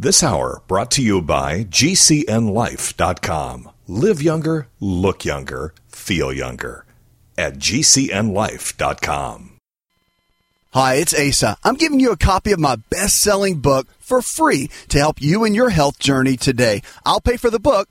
This hour brought to you by GCNLife.com. Live younger, look younger, feel younger at GCNLife.com. Hi, it's Asa. I'm giving you a copy of my best selling book for free to help you in your health journey today. I'll pay for the book.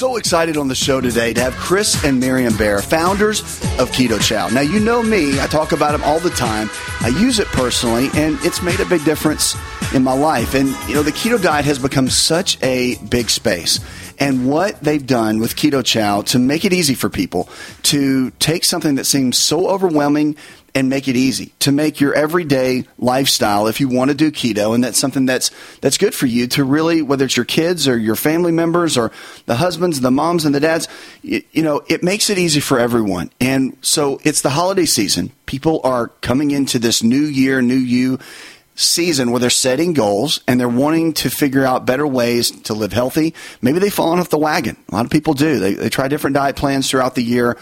So excited on the show today to have Chris and Miriam Bair, founders of Keto Chow. Now, you know me, I talk about them all the time. I use it personally, and it's made a big difference in my life. And, you know, the keto diet has become such a big space. And what they've done with Keto Chow to make it easy for people to take something that seems so overwhelming and make it easy to make your everyday lifestyle if you want to do keto and that's something that's that's good for you to really whether it's your kids or your family members or the husbands the moms and the dads you, you know it makes it easy for everyone and so it's the holiday season people are coming into this new year new you season where they're setting goals and they're wanting to figure out better ways to live healthy. Maybe they've fallen off the wagon. A lot of people do. They, they try different diet plans throughout the year.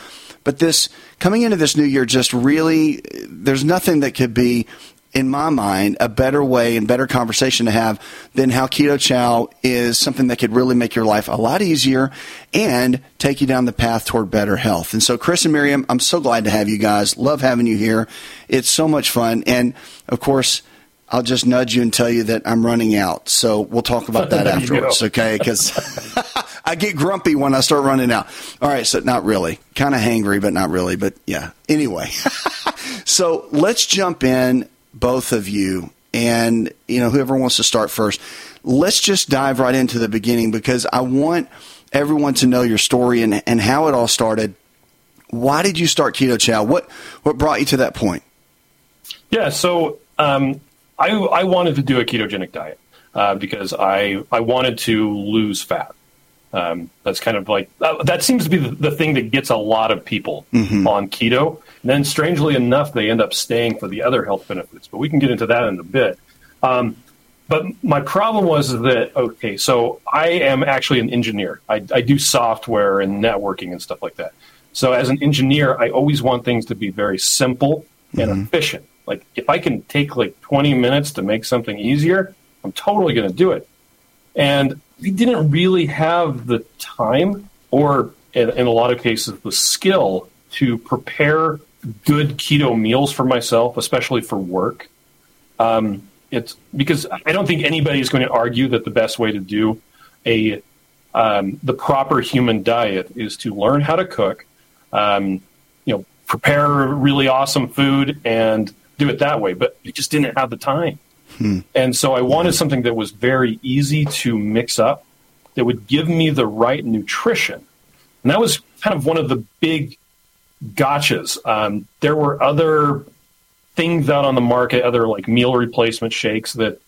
But this coming into this new year, just really, there's nothing that could be, in my mind, a better way and better conversation to have than how Keto Chow is something that could really make your life a lot easier and take you down the path toward better health. And so, Chris and Miriam, I'm so glad to have you guys. Love having you here. It's so much fun. And of course, I'll just nudge you and tell you that I'm running out. So we'll talk about that afterwards, okay? Because I get grumpy when I start running out. All right, so not really. Kind of hangry, but not really. But yeah, anyway. so let's jump in, both of you, and you know whoever wants to start first. Let's just dive right into the beginning because I want everyone to know your story and, and how it all started. Why did you start Keto Chow? What what brought you to that point? Yeah, so um, I, I wanted to do a ketogenic diet uh, because I I wanted to lose fat. Um, that's kind of like uh, that seems to be the, the, thing that gets a lot of people mm-hmm. on keto. And then, strangely enough, they end up staying for the other health benefits. But we can get into that in a bit. Um, but my problem was that okay, so I am actually an engineer. I, I do software and networking and stuff like that. So as an engineer, I always want things to be very simple and mm-hmm. efficient. Like if I can take like 20 minutes to make something easier, I'm totally going to do it. And we didn't really have the time or in, in, a lot of cases the skill to prepare good keto meals for myself, especially for work. Um, it's because I don't think anybody is going to argue that the best way to do a um, the proper human diet is to learn how to cook, um, you know, prepare really awesome food and do it that way, but we just didn't have the time. Hmm. And so I wanted something that was very easy to mix up, that would give me the right nutrition. And that was kind of one of the big gotchas. Um, there were other things out on the market, other like meal replacement shakes that,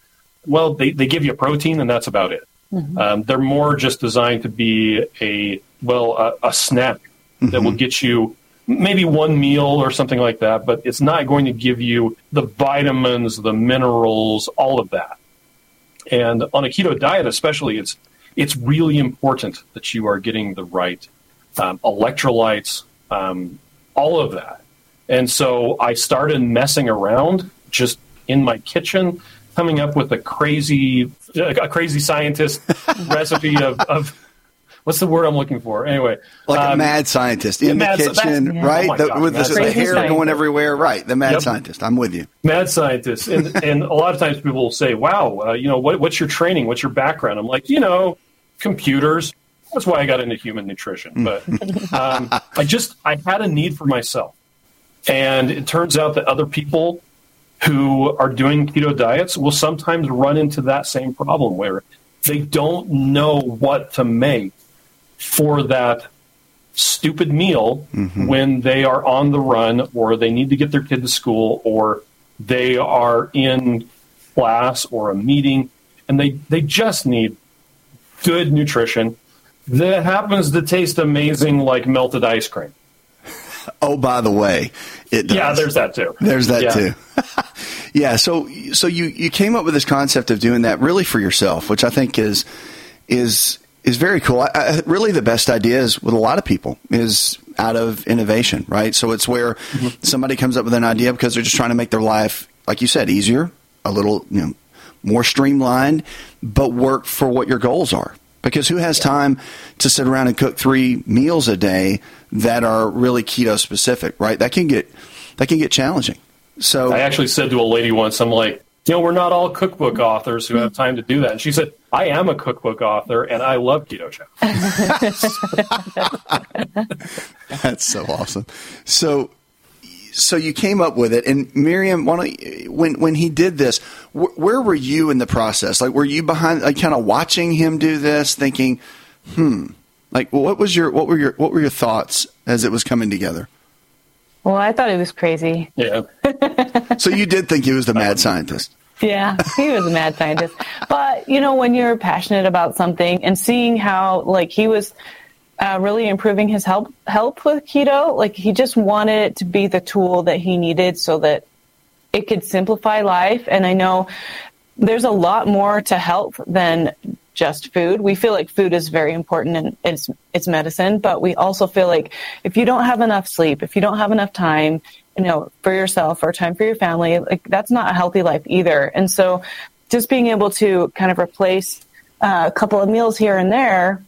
well, they, they give you protein and that's about it. Mm-hmm. Um, they're more just designed to be a, well, a, a snack that mm-hmm. will get you maybe one meal or something like that, but it's not going to give you the vitamins, the minerals, all of that. And on a keto diet, especially, it's it's really important that you are getting the right um, electrolytes, um, all of that. And so I started messing around just in my kitchen, coming up with a crazy, a crazy scientist recipe of, of what's the word I'm looking for? Anyway, like um, a mad scientist in the kitchen, right? Oh the, God, with the, the hair scientist. going everywhere, right? The mad yep. scientist. I'm with you. Mad scientist, and and a lot of times people will say, "Wow, uh, you know, what, what's your training? What's your background?" I'm like, you know, computers. That's why I got into human nutrition. But um, I just I had a need for myself, and it turns out that other people who are doing keto diets will sometimes run into that same problem where they don't know what to make for that stupid meal mm-hmm. when they are on the run or they need to get their kid to school or they are in class or a meeting and they they just need good nutrition that happens to taste amazing like melted ice cream. Oh, by the way, it does. Yeah, there's that too. There's that Yeah. too. yeah. So, so you, you came up with this concept of doing that really for yourself, which I think is, is, is very cool. I, I, really, the best ideas with a lot of people is out of innovation, right? So it's where mm-hmm. somebody comes up with an idea because they're just trying to make their life, like you said, easier, a little, you know, more streamlined, but work for what your goals are. Because who has time to sit around and cook three meals a day that are really keto specific, right? That can get that can get challenging. So I actually said to a lady once, I'm like, you know, we're not all cookbook authors who have mm. time to do that. And she said, I am a cookbook author and I love Keto Chow. That's so awesome. So, so you came up with it, and Miriam, why don't you, when when he did this, wh- where were you in the process? Like, were you behind, like, kind of watching him do this, thinking, hmm, like, what was your what were your what were your thoughts as it was coming together? Well, I thought it was crazy. Yeah. So you did think he was the mad scientist. Yeah, he was a mad scientist. But, you know, when you're passionate about something and seeing how, like, he was uh, really improving his health, help with keto, like, he just wanted it to be the tool that he needed so that it could simplify life. And I know there's a lot more to health than just food. We feel like food is very important and it's it's medicine, but we also feel like if you don't have enough sleep, if you don't have enough time, you know, for yourself or time for your family, like that's not a healthy life either. And so just being able to kind of replace uh, a couple of meals here and there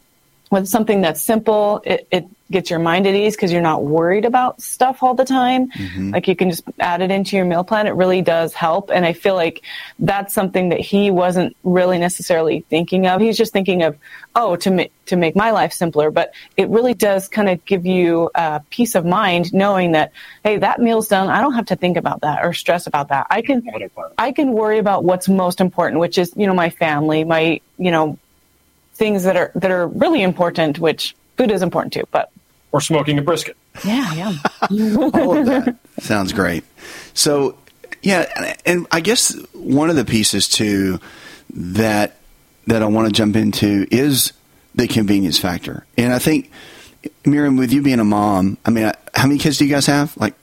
with something that's simple, it, it gets your mind at ease because you're not worried about stuff all the time. Like you can just add it into your meal plan. It really does help. And I feel like that's something that he wasn't really necessarily thinking of. He's just thinking of, oh, to make, to make my life simpler. But it really does kind of give you uh, peace of mind knowing that, hey, that meal's done. I don't have to think about that or stress about that. I can, I can worry about what's most important, which is, you know, my family, my, you know, things that are that are really important, which food is important too. But Or smoking a brisket. yeah, yeah. All of that sounds great. So, yeah, and- and I guess one of the pieces too that that I want to jump into is the convenience factor, and I think Miriam, with you being a mom, I mean, how many kids do you guys have? Like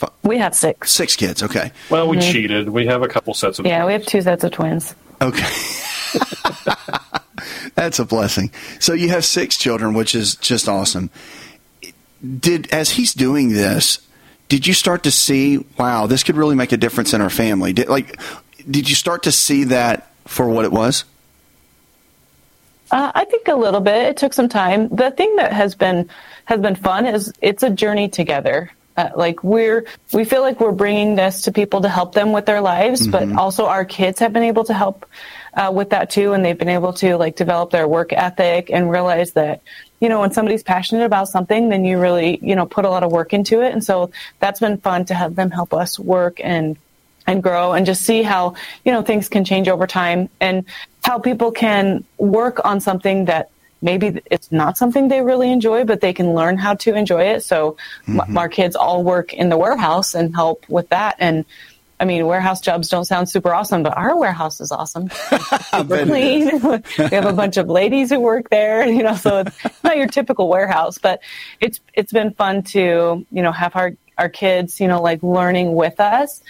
f- we have six. six kids. Okay, Well, we mm-hmm. cheated. We have a couple sets of Yeah, we have two sets of twins. okay. That's a blessing. So you have six children, which is just awesome. Did as he's doing this, did you start to see, wow, this could really make a difference in our family? Did like did you start to see that for what it was? Uh, I think a little bit. It took some time. The thing that has been has been fun is it's a journey together. Uh, like we're we feel like we're bringing this to people to help them with their lives, but also our kids have been able to help uh, with that too, and they've been able to like develop their work ethic and realize that you know when somebody's passionate about something, then you really you know put a lot of work into it, and so that's been fun to have them help us work and and grow and just see how you know things can change over time and how people can work on something that maybe it's not something they really enjoy but they can learn how to enjoy it. So m- our kids all work in the warehouse and help with that. And I mean, warehouse jobs don't sound super awesome, but our warehouse is awesome. Super clean. we have a bunch of ladies who work there, you know, so it's not your typical warehouse, but it's it's been fun to, you know, have our our kids, you know, like learning with us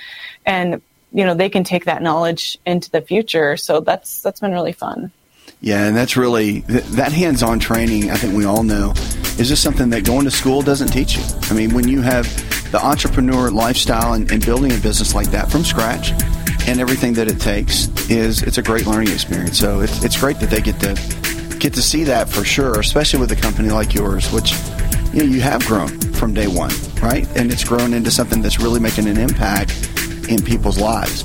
and you know, they can take that knowledge into the future. So that's that's been really fun. Yeah, and that's really that hands-on training. I think we all know is just something that going to school doesn't teach you. I mean, when you have the entrepreneur lifestyle and, and building a business like that from scratch, and everything that it takes is it's a great learning experience. So it's it's great that they get to get to see that for sure, especially with a company like yours, which you know you have grown from day one, right? And it's grown into something that's really making an impact in people's lives.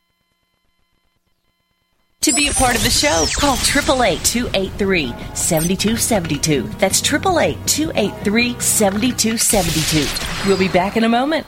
To be a part of the show, call 888-283-7272. That's 888-283-7272. We'll be back in a moment.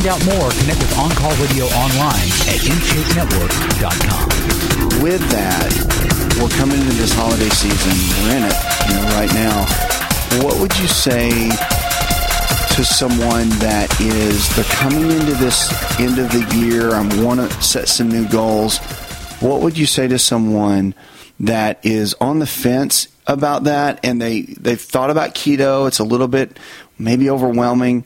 Find out more, connect with On Call Radio online at InShapeNetwork.com. With that, we're coming into this holiday season. We're in it, you know, right now. What would you say to someone that is they're coming into this end of the year? I want to set some new goals. What would you say to someone that is on the fence about that and they they've thought about keto? It's a little bit maybe overwhelming.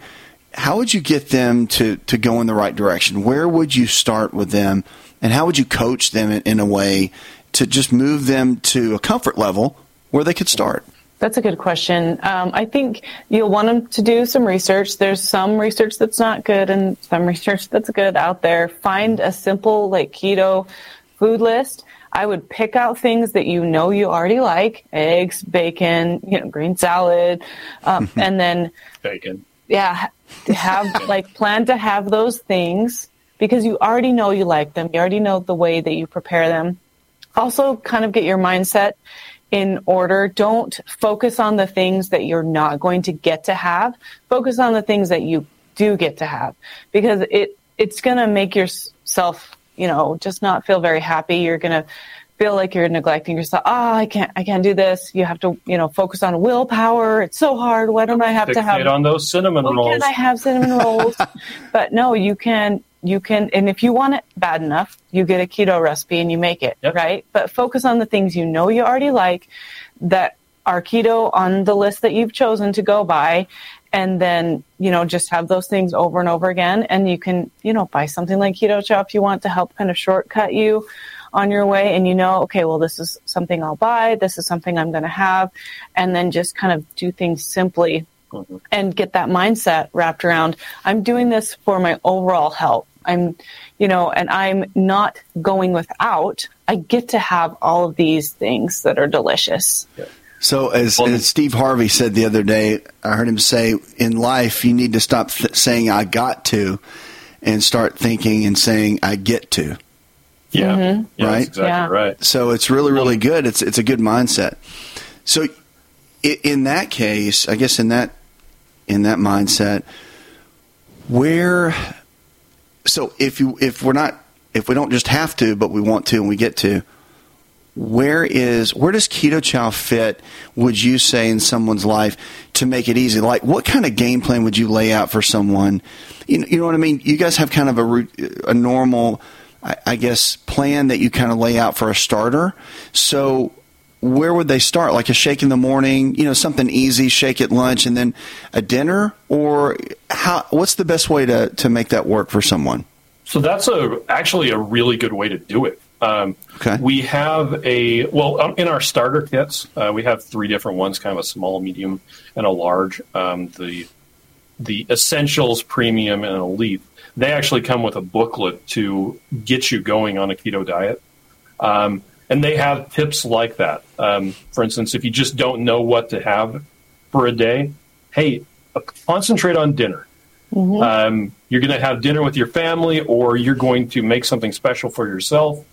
How would you get them to to go in the right direction? Where would you start with them, and how would you coach them in, in a way to just move them to a comfort level where they could start? That's a good question. Um, I think you'll want them to do some research. There's some research that's not good and some research that's good out there. Find a simple, like, keto food list. I would pick out things that you know you already like eggs, bacon, you know, green salad, um, and then bacon. Yeah, have like plan to have those things because you already know you like them. You already know the way that you prepare them. Also, kind of get your mindset in order. Don't focus on the things that you're not going to get to have. Focus on the things that you do get to have because it it's going to make yourself, you know, just not feel very happy. You're going to feel like you're neglecting yourself. Oh, I can't, I can't do this. You have to, you know, focus on willpower. It's so hard. Why don't I have to have on those cinnamon rolls? Can I have cinnamon rolls? but no, you can, you can, and if you want it bad enough, you get a keto recipe and you make it, Yep. right? But focus on the things you know you already like that are keto on the list that you've chosen to go by. And then, you know, just have those things over and over again. And you can, you know, buy something like Keto Chow if you want to help kind of shortcut you on your way. And you know, okay, well, this is something I'll buy. This is something I'm going to have. And then just kind of do things simply mm-hmm. and get that mindset wrapped around I'm doing this for my overall health. I'm, you know, and I'm not going without. I get to have all of these things that are delicious. So, as, as Steve Harvey said the other day, I heard him say, in life, you need to stop th- saying "I got to" and start thinking and saying "I get to." Yeah, Mhm. yeah right. that's exactly right. So it's really, really good. It's it's a good mindset. So, in that case, I guess in that in that mindset, where, so if you if we're not if we don't just have to, but we want to and we get to, where is where does keto chow fit? Would you say in someone's life to make it easy? Like, what kind of game plan would you lay out for someone? You know, you know what I mean. You guys have kind of a rout- a normal, I, I guess, plan that you kind of lay out for a starter. So, where would they start? Like a shake in the morning, you know, something easy, shake at lunch, and then a dinner, or how? What's the best way to to make that work for someone? So that's a actually a really good way to do it. Um, Okay. We have a well um, in our starter kits. Uh, we have three different ones: kind of a small, medium, and a large. Um, the the essentials, premium, and elite. They actually come with a booklet to get you going on a keto diet. Um, and they have tips like that. Um, for instance, if you just don't know what to have for a day, hey, uh, concentrate on dinner. Um, you're going to have dinner with your family, or you're going to make something special for yourself.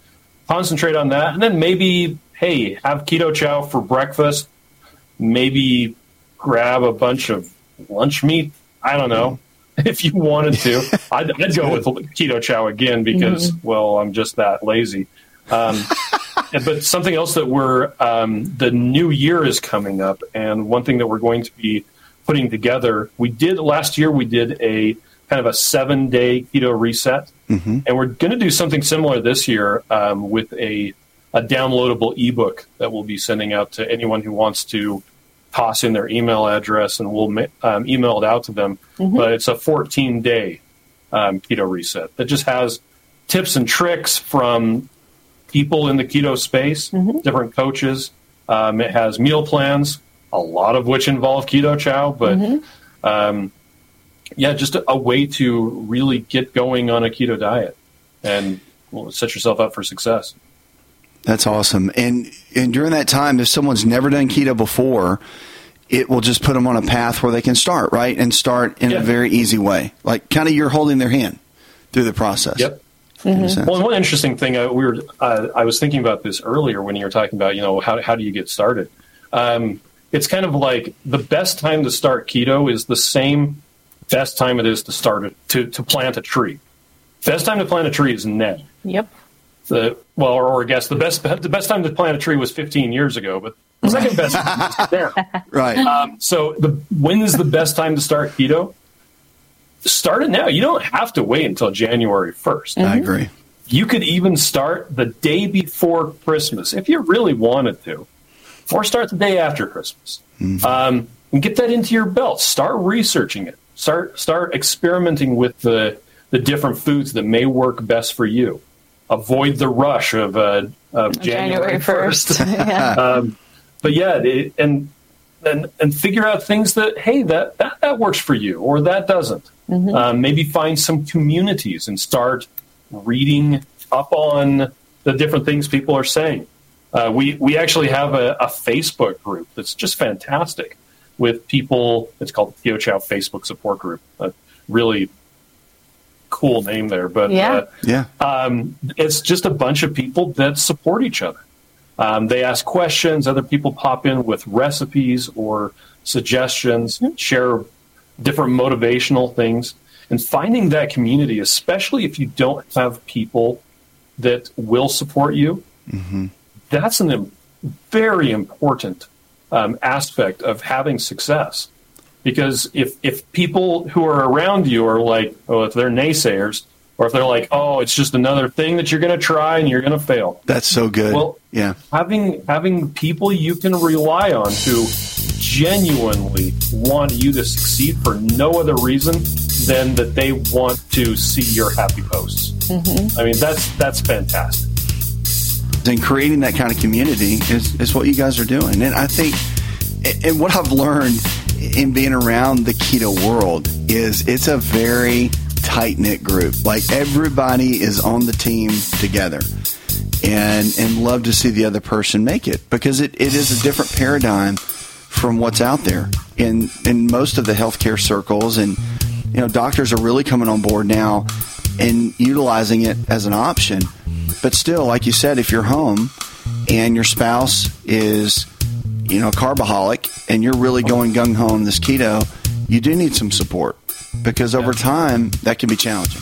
Concentrate on that, and then maybe, hey, have keto chow for breakfast. Maybe grab a bunch of lunch meat. I don't know if you wanted to. I'd, I'd go with keto chow again because, well, I'm just that lazy. Um, but something else that we're um, the new year is coming up, and one thing that we're going to be putting together. We did last year. We did a kind of a seven day keto reset, Mm-hmm. and we're going to do something similar this year um, with a a downloadable ebook that we'll be sending out to anyone who wants to toss in their email address, and we'll um, email it out to them. Mhm. But it's a 14 day um, keto reset that just has tips and tricks from people in the keto space, different coaches. Um, it has meal plans, a lot of which involve keto chow, but um, yeah, just a, a way to really get going on a keto diet and well, set yourself up for success. That's awesome. And and during that time, if someone's never done keto before, it will just put them on a path where they can start right and start in a very easy way. Like kind of you're holding their hand through the process. Yep. In a sense. Well, and one interesting thing uh, we were uh, I was thinking about this earlier when you were talking about you know how how do you get started. Um, it's kind of like the best time to start keto is the same best time it is to start it, to, to plant a tree. Best time to plant a tree is now. Yep. The well, or, or I guess the best the best time to plant a tree was 15 years ago, but the second best now. Right. Um, so the when is the best time to start keto? Start it now. You don't have to wait until January 1st. I agree. You could even start the day before Christmas if you really wanted to, or start the day after Christmas. Um, and get that into your belt. Start researching it. Start start experimenting with the the different foods that may work best for you. Avoid the rush of, uh, of January first. Yeah. um, but yeah, it, and and and figure out things that hey that that, that works for you or that doesn't. Mhm. Um, maybe find some communities and start reading up on the different things people are saying. Uh, we we actually have a, a Facebook group that's just fantastic with people. It's called the Keto Chow Facebook Support Group. A really cool name there, but Yeah. uh, Yeah. um, it's just a bunch of people that support each other. Um, they ask questions. Other people pop in with recipes or suggestions, share different motivational things, and finding that community, especially if you don't have people that will support you, that's an im- very important um, aspect of having success. Because if if people who are around you are like, oh, if they're naysayers, or if they're like, oh, it's just another thing that you're going to try and you're going to fail. That's so good. Well, yeah. having having people you can rely on who genuinely want you to succeed for no other reason than that they want to see your happy posts. Mm-hmm. I mean, that's that's fantastic. and creating that kind of community is, is what you guys are doing. And I think, and what I've learned in being around the keto world is it's a very tight knit group. Like everybody is on the team together and, and love to see the other person make it because it, it is a different paradigm from what's out there in, in most of the healthcare circles. And, you know, doctors are really coming on board now and utilizing it as an option. But still, like you said, if you're home and your spouse is, you know, a carboholic and you're really going gung ho on this keto, you do need some support because over time that can be challenging.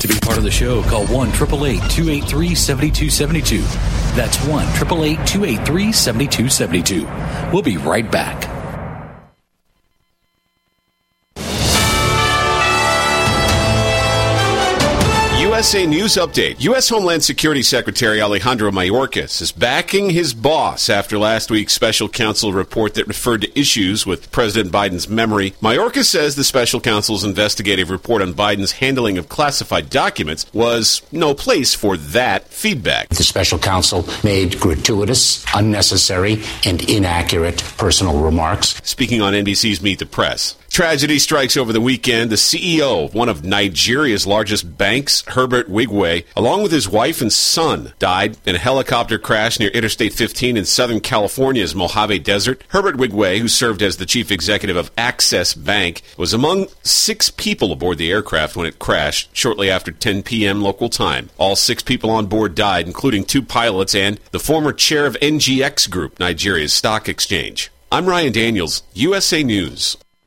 To be part of the show, call 1 888 283 7272. That's 1 888 283 7272. We'll be right back. USA News Update. U.S. Homeland Security Secretary Alejandro Mayorkas is backing his boss after last week's special counsel report that referred to issues with President Biden's memory. Mayorkas says the special counsel's investigative report on Biden's handling of classified documents was no place for that feedback. The special counsel made gratuitous, unnecessary, and inaccurate personal remarks. Speaking on NBC's Meet the Press. Tragedy strikes over the weekend. The CEO of one of Nigeria's largest banks, Herbert Wigwe, along with his wife and son, died in a helicopter crash near Interstate 15 in Southern California's Mojave Desert. Herbert Wigwe, who served as the chief executive of Access Bank, was among six people aboard the aircraft when it crashed shortly after 10 p.m. local time. All six people on board died, including two pilots and the former chair of NGX Group, Nigeria's stock exchange. I'm Ryan Daniels, USA News.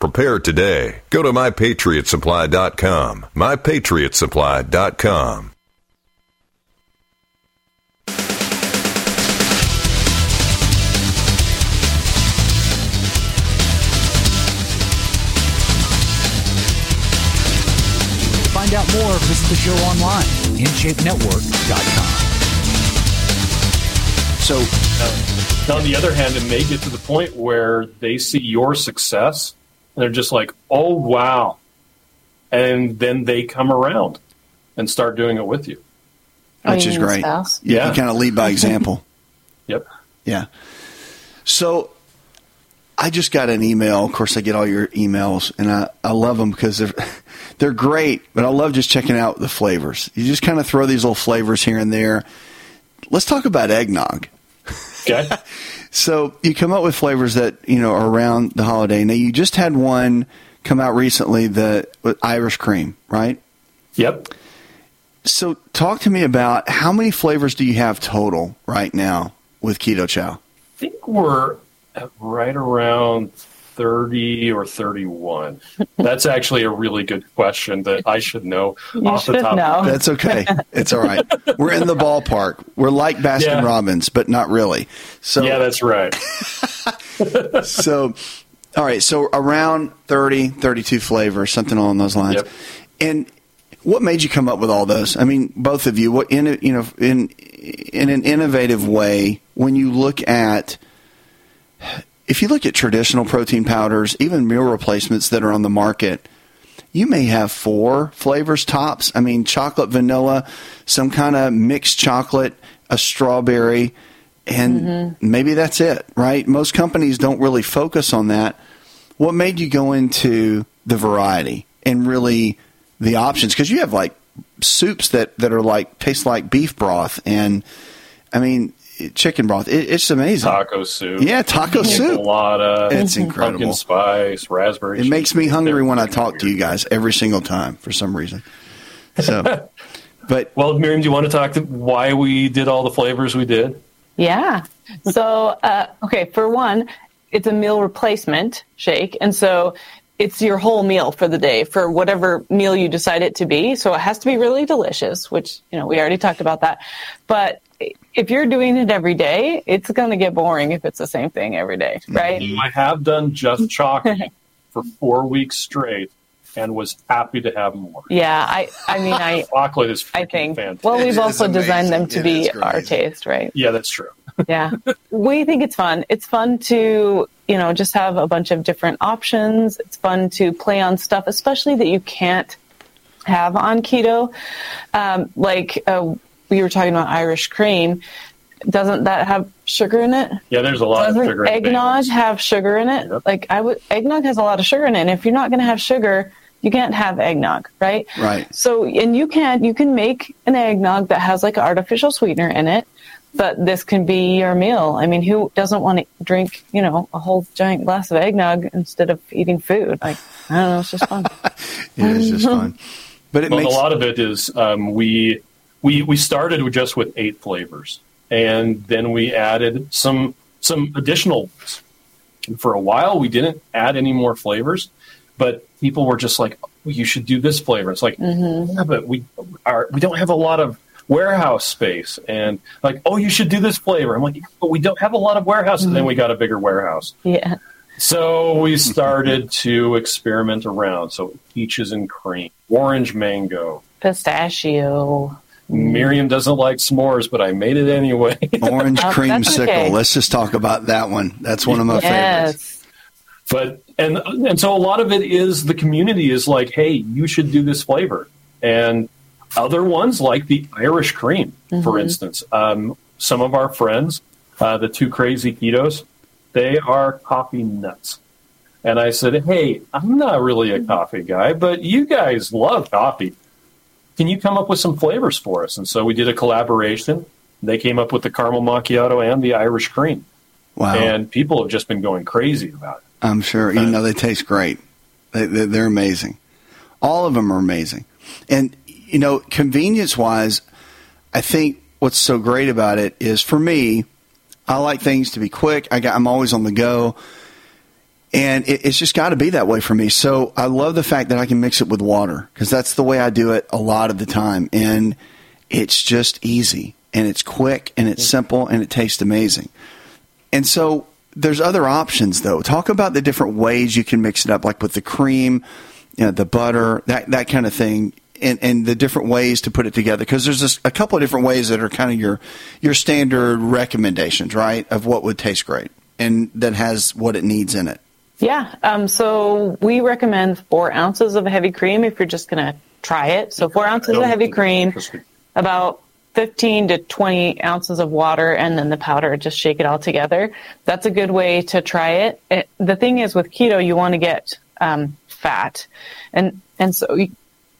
Prepare today. Go to mypatriotsupply.com. Mypatriotsupply.com. To find out more, visit the show online, InShapeNetwork.com. So, uh, on the other hand, it may get to the point where they see your success and they're just like, "Oh wow," and then they come around and start doing it with you, which is great. Yeah, you kind of lead by example. yep. Yeah. So I just got an email. Of course, I get all your emails, and I, I love them because they're they're great. But I love just checking out the flavors. You just kind of throw these little flavors here and there. Let's talk about eggnog. Okay. so you come up with flavors that you know are around the holiday. Now you just had one come out recently, the with Irish cream, right? Yep. So talk to me about how many flavors do you have total right now with Keto Chow? I think we're at right around 30 or 31. That's actually a really good question that I should know You off the top. know. That's okay. It's all right. We're in the ballpark. We're like Baskin Yeah. Robbins, but not really. So yeah, that's right. so all right, so around 30, 32 flavors, something along those lines. And what made you come up with all those? I mean, both of you, what in a- you know, in in an innovative way, when you look at if you look at traditional protein powders, even meal replacements that are on the market, you may have four flavors tops. I mean, chocolate, vanilla, some kind of mixed chocolate, a strawberry, and mm-hmm. maybe that's it, right? Most companies don't really focus on that. What made you go into the variety and really the options? Because you have like soups that that are like taste like beef broth, and I mean chicken broth. It, it's amazing. Taco soup. Yeah, taco soup. Enchilada. It's incredible. Pumpkin spice, raspberry. It makes me hungry when I talk to you guys every single time for some reason. So, but well, Miriam, do you want to talk to why we did all the flavors we did? Yeah. So, uh, okay, for one, it's a meal replacement shake. And so it's your whole meal for the day for whatever meal you decide it to be. So it has to be really delicious, which, you know, we already talked about that. But if you're doing it every day, it's going to get boring if it's the same thing every day, right? I have done just chocolate for four weeks straight and was happy to have more. Yeah, I, I mean, I, chocolate is I think. fantastic. Well, we've It is also designed them to amazing. be our taste, right? Yeah, that's true. yeah. We think it's fun. It's fun to, you know, just have a bunch of different options. It's fun to play on stuff, especially that you can't have on keto. Um, like uh, we were talking about Irish cream. Doesn't that have sugar in it? Yeah, there's a lot Doesn't of sugar. in eggnog have sugar in it? Like I would, eggnog has a lot of sugar in it. And if you're not going to have sugar, you can't have eggnog, right? Right. So, and you can you can make an eggnog that has like an artificial sweetener in it, but this can be your meal. I mean, who doesn't want to drink, you know, a whole giant glass of eggnog instead of eating food? Like, I don't know, it's just fun. it is just fun. But it well, makes a lot of it is um, we we we started with just with eight flavors, and then we added some some additional ones. And for a while, we didn't add any more flavors, but people were just like, oh, "You should do this flavor." It's like, Mm-hmm. yeah, but we are we don't have a lot of warehouse space, and like, "Oh, you should do this flavor." I'm like, "But we don't have a lot of warehouse," and then we got a bigger warehouse. Yeah. So we started to experiment around. So peaches and cream, orange mango. Pistachio. Miriam doesn't like s'mores, but I made it anyway. orange Oh, creamsicle. that's okay. Let's just talk about that one. That's one of my favorites. But and and so a lot of it is the community is like, hey, you should do this flavor, and other ones like the Irish cream, for Mhm. instance. Um, some of our friends, uh, the two crazy ketos, they are coffee nuts. And I said, hey, I'm not really a coffee guy, but you guys love coffee. Can you come up with some flavors for us? And so we did a collaboration. They came up with the caramel macchiato and the Irish cream. Wow. And people have just been going crazy about it. I'm sure. You uh, know, they taste great. They, they, they're amazing. All of them are amazing. And, you know, convenience wise, I think what's so great about it is for me, I like things to be quick. I got, I'm always on the go. And it, it's just got to be that way for me. So I love the fact that I can mix it with water because that's the way I do it a lot of the time. And it's just easy and it's quick and it's simple and it tastes amazing. And so there's other options though. Talk about the different ways you can mix it up, like with the cream, you know, the butter, that that kind of thing, and and the different ways to put it together. Because there's just a couple of different ways that are kind of your your standard recommendations, right, of what would taste great and that has what it needs in it. Yeah. Um, so we recommend four ounces of heavy cream if you're just going to try it. So four ounces of heavy cream, about 15 to 20 ounces of water, and then the powder. Just shake it all together. That's a good way to try it. it the thing is with keto, you want to get um, fat, and and so.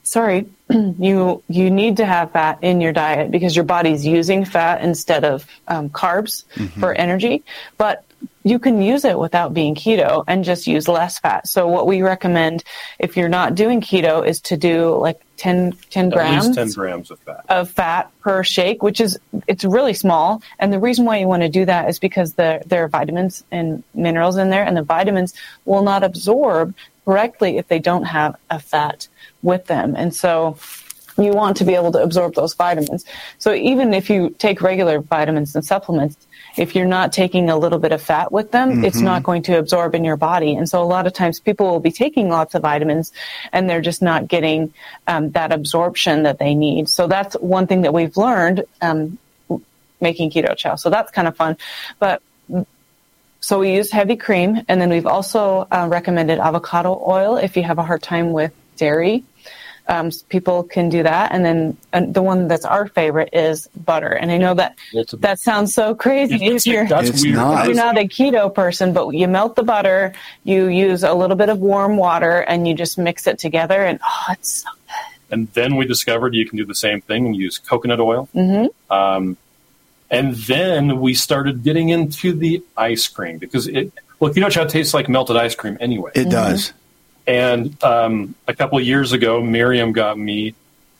Sorry, you you need to have fat in your diet because your body's using fat instead of um, carbs for energy. But you can use it without being keto and just use less fat. So what we recommend if you're not doing keto is to do like 10, 10 At grams least 10 grams of fat. of fat per shake, which is it's really small. And the reason why you want to do that is because the, there are vitamins and minerals in there, and the vitamins will not absorb correctly if they don't have a fat with them. And so you want to be able to absorb those vitamins. So even if you take regular vitamins and supplements, if you're not taking a little bit of fat with them, it's Mhm. not going to absorb in your body. And so a lot of times people will be taking lots of vitamins and they're just not getting um, that absorption that they need. So that's one thing that we've learned um, making keto chow. So that's kind of fun. But so we use heavy cream, and then we've also uh, recommended avocado oil if you have a hard time with dairy. Um, people can do that, and then and the one that's our favorite is butter. And I know that that sounds so crazy if you're that's It's weird. not. you're not a keto person, but you melt the butter, you use a little bit of warm water, and you just mix it together, and oh, it's so good. And then we discovered you can do the same thing and use coconut oil. Mm-hmm. Um, and then we started getting into the ice cream because it, well, keto chow tastes like melted ice cream anyway. It does. And um, a couple of years ago, Miriam got me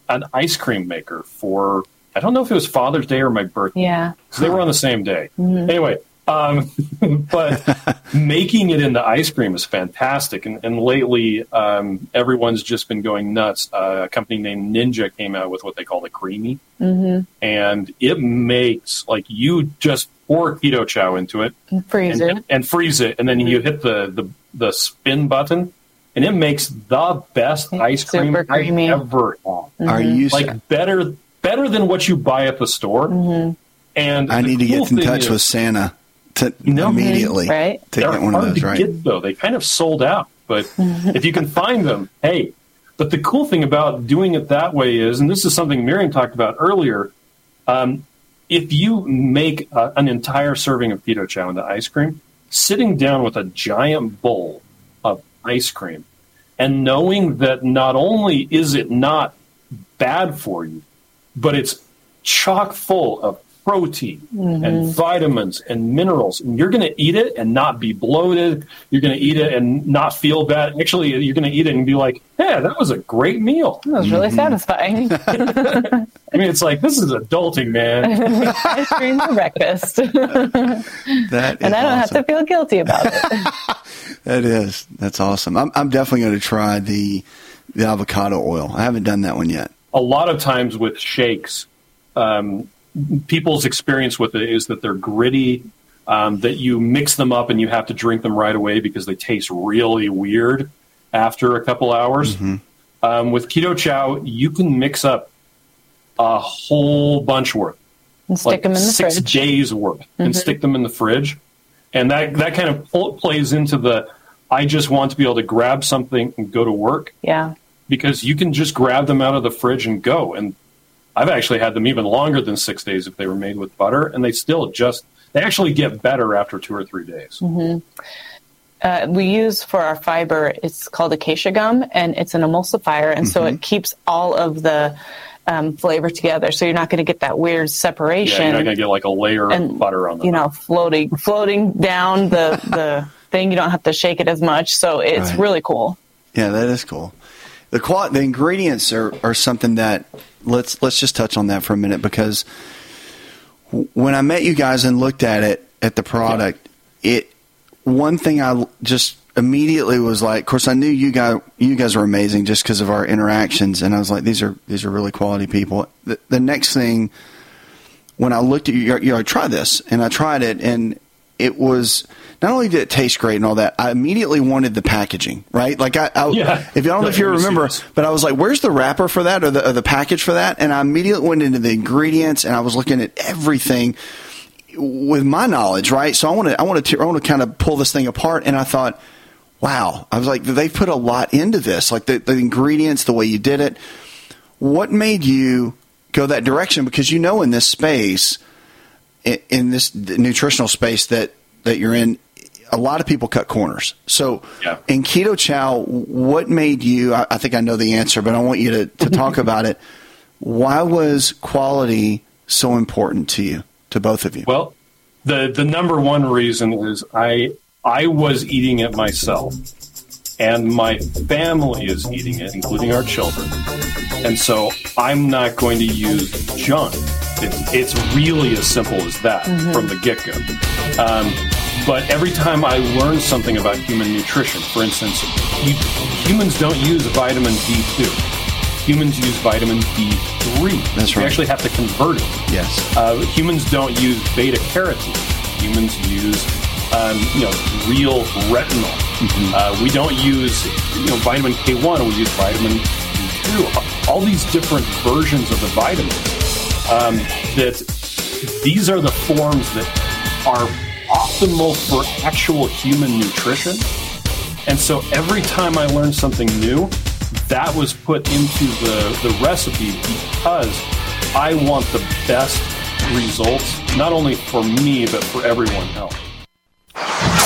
an ice cream maker for, I don't know if it was Father's Day or my birthday. Yeah. So they were on the same day. Mhm. Anyway, um, but making it into ice cream is fantastic. And, and lately, um, everyone's just been going nuts. Uh, a company named Ninja came out with what they call the Creami, Mm-hmm. and it makes like you just pour keto chow into it Freeze and, it. and freeze it, and then you hit the, the the spin button, and it makes the best ice cream I've ever had. Are you like better better than what you buy at the store? Mm-hmm. And I the need to cool get in touch is- with Santa to know, immediately right? to They're get one of hard those. to Right? get, though. They kind of sold out, but if you can find them, hey. But the cool thing about doing it that way is, and this is something Miriam talked about earlier, um, if you make uh, an entire serving of keto chow into ice cream, sitting down with a giant bowl of ice cream, and knowing that not only is it not bad for you, but it's chock full of protein Mhm. and vitamins and minerals. And you're going to eat it and not be bloated. You're going to eat it and not feel bad. Actually, you're going to eat it and be like, "Yeah, that was a great meal." That was really Mm-hmm. satisfying. I mean, it's like this is adulting, man. Ice cream for breakfast. That and I don't have to feel guilty about it. That is that's awesome. I'm I'm definitely going to try the the avocado oil. I haven't done that one yet. a lot of times with shakes, um, people's experience with it is that they're gritty, um, that you mix them up and you have to drink them right away because they taste really weird after a couple hours. Um, with keto chow, you can mix up a whole bunch worth, And stick them in the six fridge. days worth, and Mhm. stick them in the fridge, and that that kind of pl- plays into the. I just want to be able to grab something and go to work Yeah. because you can just grab them out of the fridge and go. And I've actually had them even longer than six days if they were made with butter, and they still just they actually get better after two or three days. hmm Uh, we use for our fiber, it's called acacia gum, and it's an emulsifier, and so Mhm. it keeps all of the um, flavor together. So you're not going to get that weird Yeah, separation. you're not going to get like a layer And, of butter on them. you know, floating floating down the the thing. You don't have to shake it as much, so it's Right. really cool. Yeah, that is cool. The qual- the ingredients are, are something that let's let's just touch on that for a minute because when I met you guys and looked at it at the product, it one thing I just immediately was like, of course, I knew you guys you guys were amazing just because of our interactions, and I was like, these are these are really quality people. The, the next thing when I looked at you, you know, try this, and I tried it, and it was not only did it taste great and all that, I immediately wanted the packaging, right? Like I, I Yeah. if I don't know if you remember, but I was like, "Where's the wrapper for that, or the or the package for that?" And I immediately went into the ingredients, and I was looking at everything with my knowledge, right? So I want to I want to I want to kind of pull this thing apart, and I thought, wow, I was like, they put a lot into this, like the, the ingredients, the way you did it. What made you go that direction? Because you know, in this space, in, in this nutritional space that that you're in, a lot of people cut corners. So in keto chow, what made you? I, I think I know the answer, but I want you to, to talk about it. Why was quality so important to you, to both of you? Well, the the number one reason is I I was eating it myself, and my family is eating it, including our children, and so I'm not going to use junk. It's, it's really as simple as that Mhm. from the get go. Um, but every time I learn something about human nutrition, for instance, humans don't use vitamin D2. Humans use vitamin D3. That's We actually have to convert it. Yes. Uh, humans don't use beta carotene. Humans use, um, you know, real retinol. Uh, we don't use, you know, vitamin K1. We use vitamin D2. All these different versions of the vitamins. Um, that these are the forms that are optimal for actual human nutrition. And so every time I learned something new, that was put into the, the recipe because I want the best results, not only for me, but for everyone else.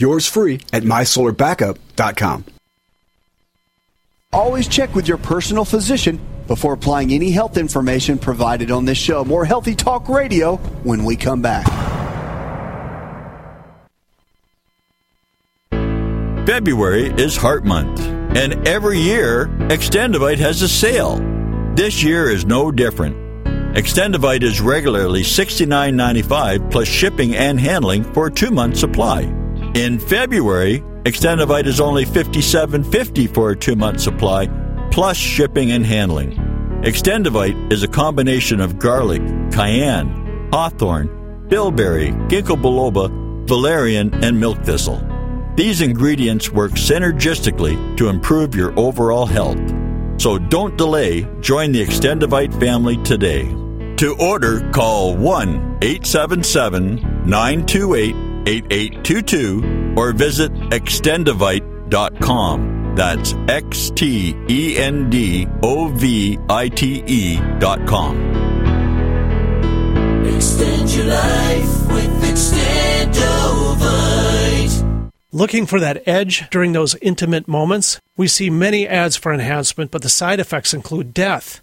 Yours free at mysolarbackup.com. Always check with your personal physician before applying any health information provided on this show. More Healthy Talk Radio when we come back. February is Heart Month, and every year, Extendovite has a sale. This year is no different. Extendovite is regularly $69.95 plus shipping and handling for a two month supply. In February, Extendovite is only $57.50 for a two month supply plus shipping and handling. Extendovite is a combination of garlic, cayenne, hawthorn, bilberry, ginkgo biloba, valerian, and milk thistle. These ingredients work synergistically to improve your overall health. So don't delay, join the Extendovite family today. To order, call 1 877 928 8822 or visit extendovite.com. That's X T E N D O V I T E dot com. Extend your life with Extendovite. Looking for that edge during those intimate moments? We see many ads for enhancement, but the side effects include death.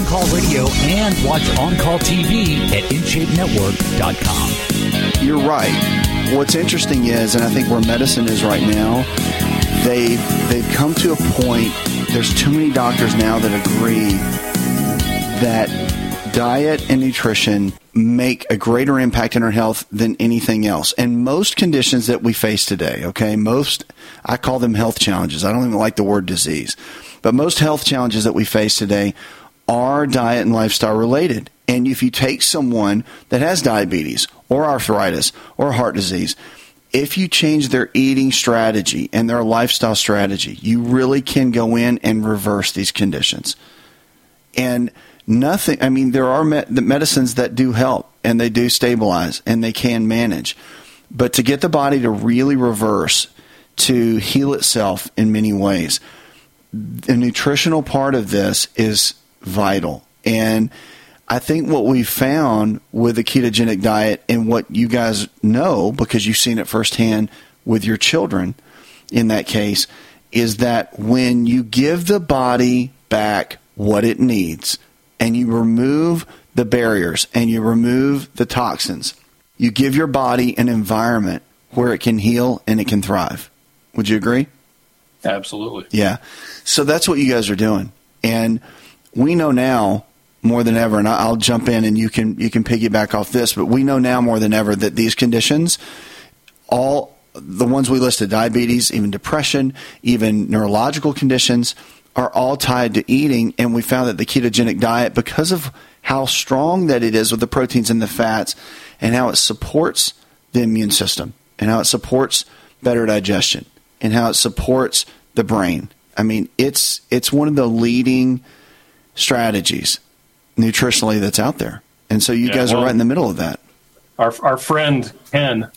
On Call Radio and watch On Call TV at InShapeNetwork.com. You're right. What's interesting is, and I think where medicine is right now, they've they've come to a point. There's too many doctors now that agree that diet and nutrition make a greater impact in our health than anything else. And most conditions that we face today, okay, most I call them health challenges. I don't even like the word disease, but most health challenges that we face today are diet and lifestyle related. And if you take someone that has diabetes or arthritis or heart disease, if you change their eating strategy and their lifestyle strategy, you really can go in and reverse these conditions. And nothing, I mean, there are me- the medicines that do help and they do stabilize and they can manage. But to get the body to really reverse, to heal itself in many ways, the nutritional part of this is vital. And I think what we found with the ketogenic diet and what you guys know because you've seen it firsthand with your children in that case is that when you give the body back what it needs and you remove the barriers and you remove the toxins, you give your body an environment where it can heal and it can thrive. Would you agree? Absolutely. Yeah. So that's what you guys are doing. And we know now more than ever, and I'll jump in and you can you can piggyback off this, but we know now more than ever that these conditions, all the ones we listed, diabetes, even depression, even neurological conditions, are all tied to eating. And we found that the ketogenic diet, because of how strong that it is with the proteins and the fats, and how it supports the immune system, and how it supports better digestion, and how it supports the brain. I mean, it's it's one of the leading strategies nutritionally that's out there. And so you Yeah, guys well- are right in the middle of that. Our our friend Ken,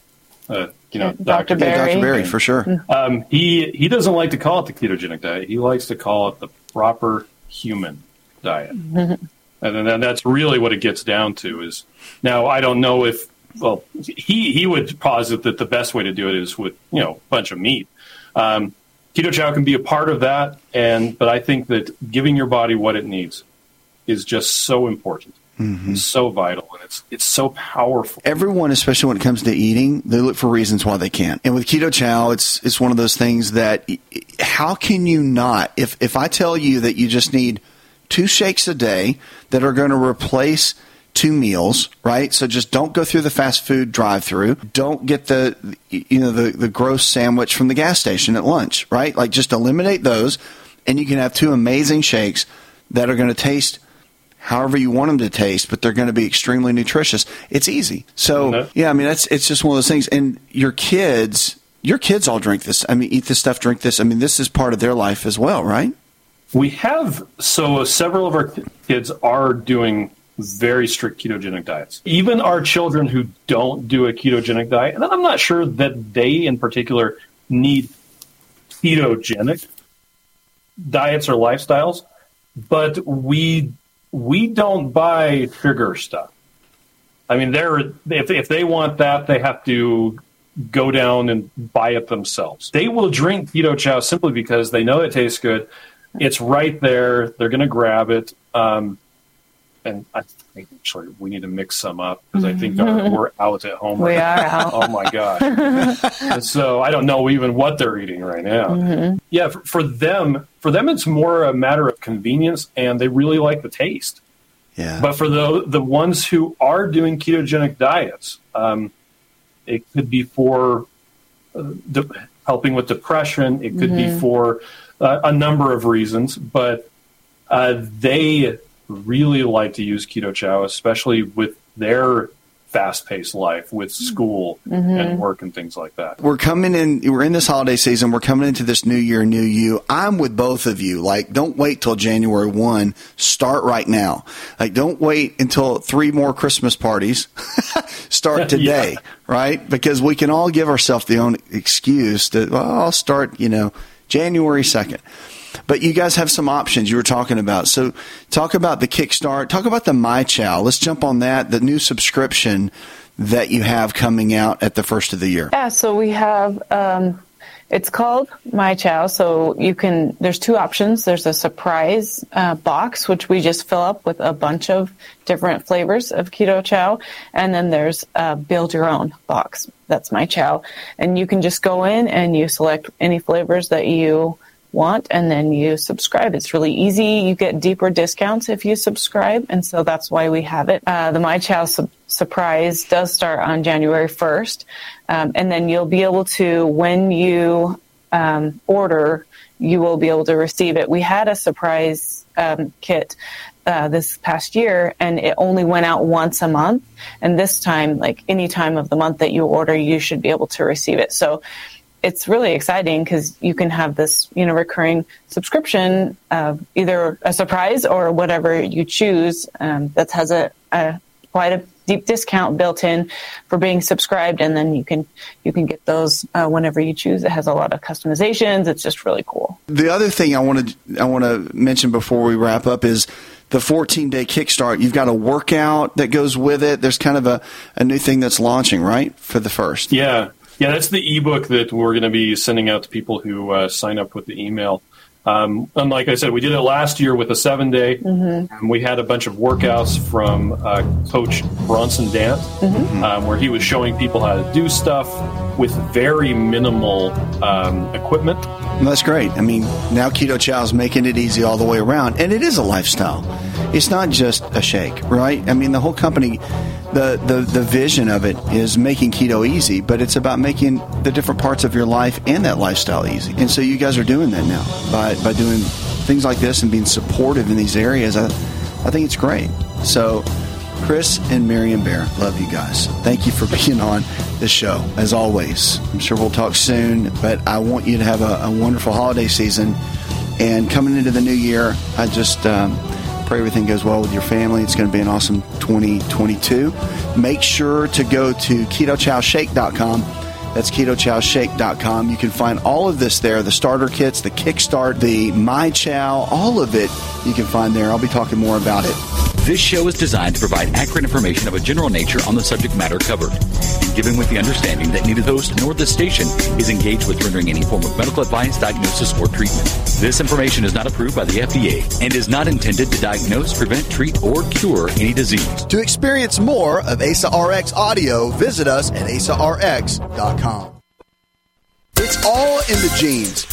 uh, you know, Dr. Yeah, Dr. Berry, for sure. Um, he he doesn't like to call it the ketogenic diet. He likes to call it the proper human diet. And then that's really what it gets down to is now I don't know if well he he would posit that the best way to do it is with you know a bunch of meat. Um, keto chow can be a part of that, and but I think that giving your body what it needs is just so important, mm-hmm. and so vital, and it's it's so powerful. Everyone, especially when it comes to eating, they look for reasons why they can't. And with keto chow, it's it's one of those things that how can you not? If if I tell you that you just need two shakes a day that are going to replace two meals, right? So just don't go through the fast food drive-through. Don't get the you know the the gross sandwich from the gas station at lunch, right? Like just eliminate those and you can have two amazing shakes that are going to taste however you want them to taste, but they're going to be extremely nutritious. It's easy. So mm-hmm. yeah, I mean that's it's just one of those things. And your kids, your kids all drink this. I mean, eat this stuff, drink this. I mean, this is part of their life as well, right? We have so several of our kids are doing very strict ketogenic diets. Even our children who don't do a ketogenic diet, and I'm not sure that they in particular need ketogenic diets or lifestyles, but we we don't buy sugar stuff. I mean, they're if if they want that, they have to go down and buy it themselves. They will drink keto chow simply because they know it tastes good. It's right there. They're going to grab it. Um, and I think actually we need to mix some up because I think our, we're out at home. We right are now. out. Oh my god! So I don't know even what they're eating right now. Mhm. Yeah, for, for them, for them, it's more a matter of convenience, and they really like the taste. Yeah. But for the the ones who are doing ketogenic diets, um, it could be for uh, de- helping with depression. It could be Mhm. for uh, a number of reasons, but uh, they really like to use keto chow, especially with their fast paced life with school Mhm. and work and things like that. We're coming in, we're in this holiday season. We're coming into this new year, new you. I'm with both of you. Like, don't wait till January 1. Start right now. Like, don't wait until three more Christmas parties. start today, right? Because we can all give ourselves the own excuse that, well, I'll start, you know, January 2nd. But you guys have some options you were talking about. So talk about the Kickstart. Talk about the My Chow. Let's jump on that. The new subscription that you have coming out at the first of the year. Yeah, so we have um, it's called My Chow. So you can there's two options. There's a surprise uh, box which we just fill up with a bunch of different flavors of keto chow, and then there's a build your own box. That's My Chow, and you can just go in and you select any flavors that you want and then you subscribe. It's really easy. You get deeper discounts if you subscribe. And so that's why we have it. Uh, the My Chow su- surprise does start on January 1st. Um, and then you'll be able to, when you um, order, you will be able to receive it. We had a surprise um, kit uh, this past year and it only went out once a month. And this time, like any time of the month that you order, you should be able to receive it. So it's really exciting because you can have this, you know, recurring subscription, uh, either a surprise or whatever you choose um, that has a, a quite a deep discount built in for being subscribed, and then you can you can get those uh, whenever you choose. It has a lot of customizations. It's just really cool. The other thing I want to I want to mention before we wrap up is the 14 day kickstart. You've got a workout that goes with it. There's kind of a, a new thing that's launching right for the first. Yeah, yeah, that's the ebook that we're going to be sending out to people who uh, sign up with the email. Um, and like I said, we did it last year with a seven day. Mm-hmm. And we had a bunch of workouts from uh, Coach Bronson Dant, Mm-hmm. um, where he was showing people how to do stuff with very minimal um, equipment. Well, that's great. I mean, now Keto Chow is making it easy all the way around, and it is a lifestyle. It's not just a shake, right? I mean, the whole company, the, the, the vision of it is making keto easy, but it's about making the different parts of your life and that lifestyle easy. And so you guys are doing that now by, by doing things like this and being supportive in these areas. I, I think it's great. So, Chris and Miriam Bair, love you guys. Thank you for being on the show, as always. I'm sure we'll talk soon, but I want you to have a, a wonderful holiday season. And coming into the new year, I just um, pray everything goes well with your family. It's going to be an awesome 2022. Make sure to go to ketochowshake.com. That's ketochowshake.com. You can find all of this there the starter kits, the kickstart, the My Chow, all of it you can find there. I'll be talking more about it. This show is designed to provide accurate information of a general nature on the subject matter covered, and given with the understanding that neither the host nor the station is engaged with rendering any form of medical advice, diagnosis, or treatment. This information is not approved by the FDA and is not intended to diagnose, prevent, treat, or cure any disease. To experience more of ASA RX audio, visit us at asarx.com. It's all in the genes.